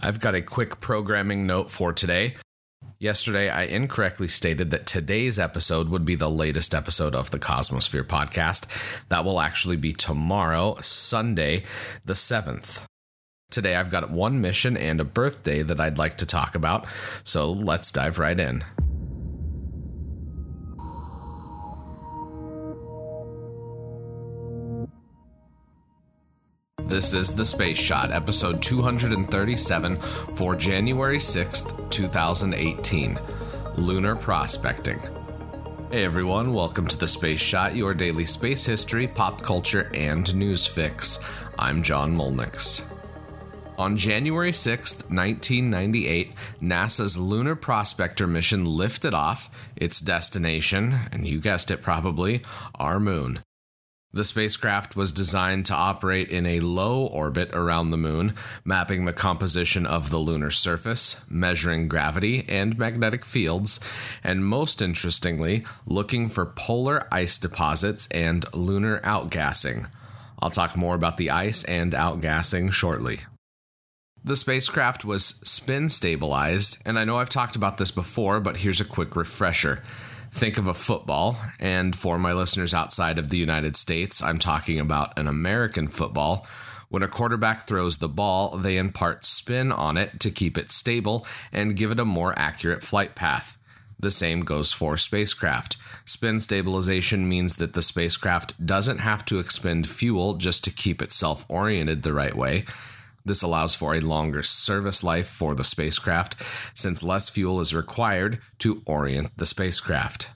I've got a quick programming note for today. Yesterday, I incorrectly stated that today's episode would be the latest episode of the Cosmosphere podcast. That will actually be tomorrow, Sunday, the 7th. Today, I've got one mission and a birthday that I'd like to talk about, so let's dive right in. This is The Space Shot, episode 237 for January 6th, 2018 Lunar Prospecting. Hey everyone, welcome to The Space Shot, your daily space history, pop culture, and news fix. I'm John Mulnix. On January 6th, 1998, NASA's Lunar Prospector mission lifted off, its destination, and you guessed it probably, our moon. The spacecraft was designed to operate in a low orbit around the moon, mapping the composition of the lunar surface, measuring gravity and magnetic fields, and most interestingly, looking for polar ice deposits and lunar outgassing. I'll talk more about the ice and outgassing shortly. The spacecraft was spin stabilized, and I know I've talked about this before, but here's a quick refresher think of a football. And for my listeners outside of the United States, I'm talking about an American football. When a quarterback throws the ball, they impart spin on it to keep it stable and give it a more accurate flight path. The same goes for spacecraft. Spin stabilization means that the spacecraft doesn't have to expend fuel just to keep itself oriented the right way. This allows for a longer service life for the spacecraft, since less fuel is required to orient the spacecraft.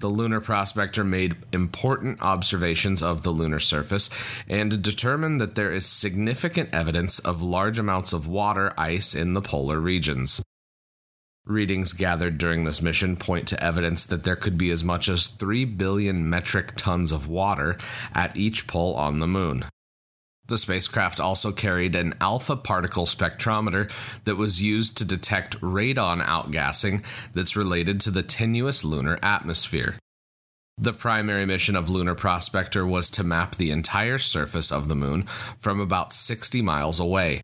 The lunar prospector made important observations of the lunar surface and determined that there is significant evidence of large amounts of water ice in the polar regions. Readings gathered during this mission point to evidence that there could be as much as 3 billion metric tons of water at each pole on the moon. The spacecraft also carried an alpha particle spectrometer that was used to detect radon outgassing that's related to the tenuous lunar atmosphere. The primary mission of Lunar Prospector was to map the entire surface of the moon from about 60 miles away.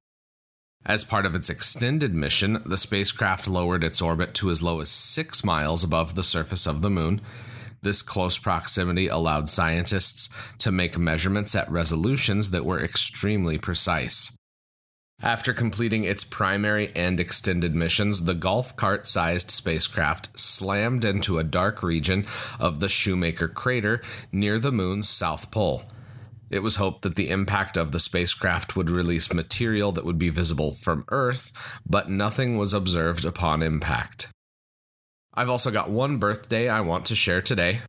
As part of its extended mission, the spacecraft lowered its orbit to as low as 6 miles above the surface of the moon this close proximity allowed scientists to make measurements at resolutions that were extremely precise. After completing its primary and extended missions, the golf cart sized spacecraft slammed into a dark region of the Shoemaker crater near the moon's south pole. It was hoped that the impact of the spacecraft would release material that would be visible from Earth, but nothing was observed upon impact. I've also got one birthday I want to share today.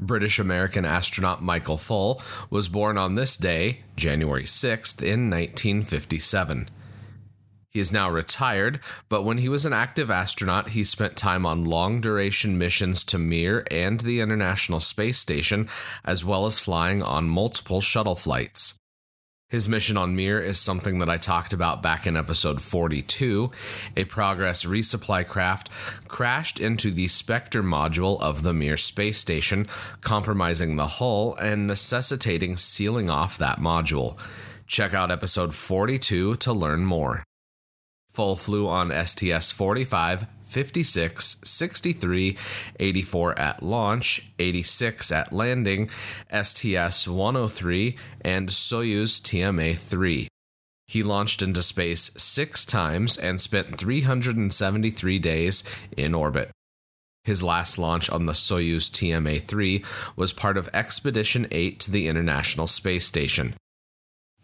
British American astronaut Michael Foale was born on this day, January 6th, in 1957. He is now retired, but when he was an active astronaut, he spent time on long duration missions to Mir and the International Space Station, as well as flying on multiple shuttle flights. His mission on Mir is something that I talked about back in episode 42. A Progress resupply craft crashed into the Spektr module of the Mir space station, compromising the hull and necessitating sealing off that module. Check out episode 42 to learn more. Foale flew on STS 45 56, 63, 84 at launch, 86 at landing, STS 103, and Soyuz TMA 3. He launched into space six times and spent 373 days in orbit. His last launch on the Soyuz TMA 3 was part of Expedition 8 to the International Space Station.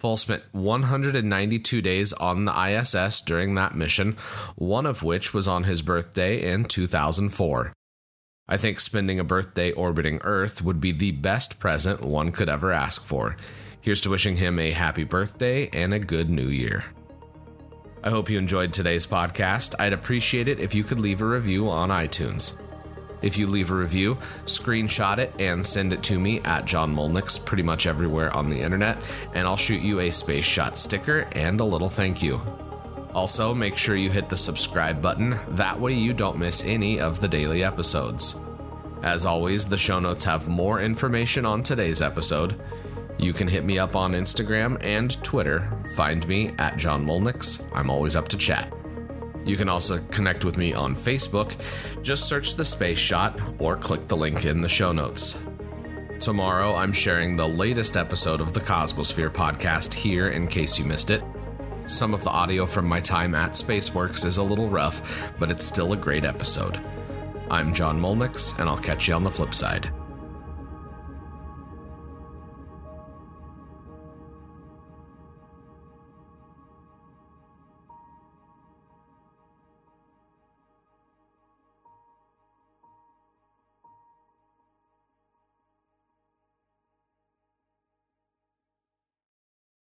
Foale spent 192 days on the ISS during that mission, one of which was on his birthday in 2004. I think spending a birthday orbiting Earth would be the best present one could ever ask for. Here's to wishing him a happy birthday and a good new year. I hope you enjoyed today's podcast. I'd appreciate it if you could leave a review on iTunes. If you leave a review, screenshot it and send it to me at John Mulnix pretty much everywhere on the internet, and I'll shoot you a Space Shot sticker and a little thank you. Also, make sure you hit the subscribe button, that way you don't miss any of the daily episodes. As always, the show notes have more information on today's episode. You can hit me up on Instagram and Twitter. Find me at John Mulnix. I'm always up to chat. You can also connect with me on Facebook. Just search the Space Shot or click the link in the show notes. Tomorrow, I'm sharing the latest episode of the Cosmosphere podcast here in case you missed it. Some of the audio from my time at Spaceworks is a little rough, but it's still a great episode. I'm John Mulnix, and I'll catch you on the flip side.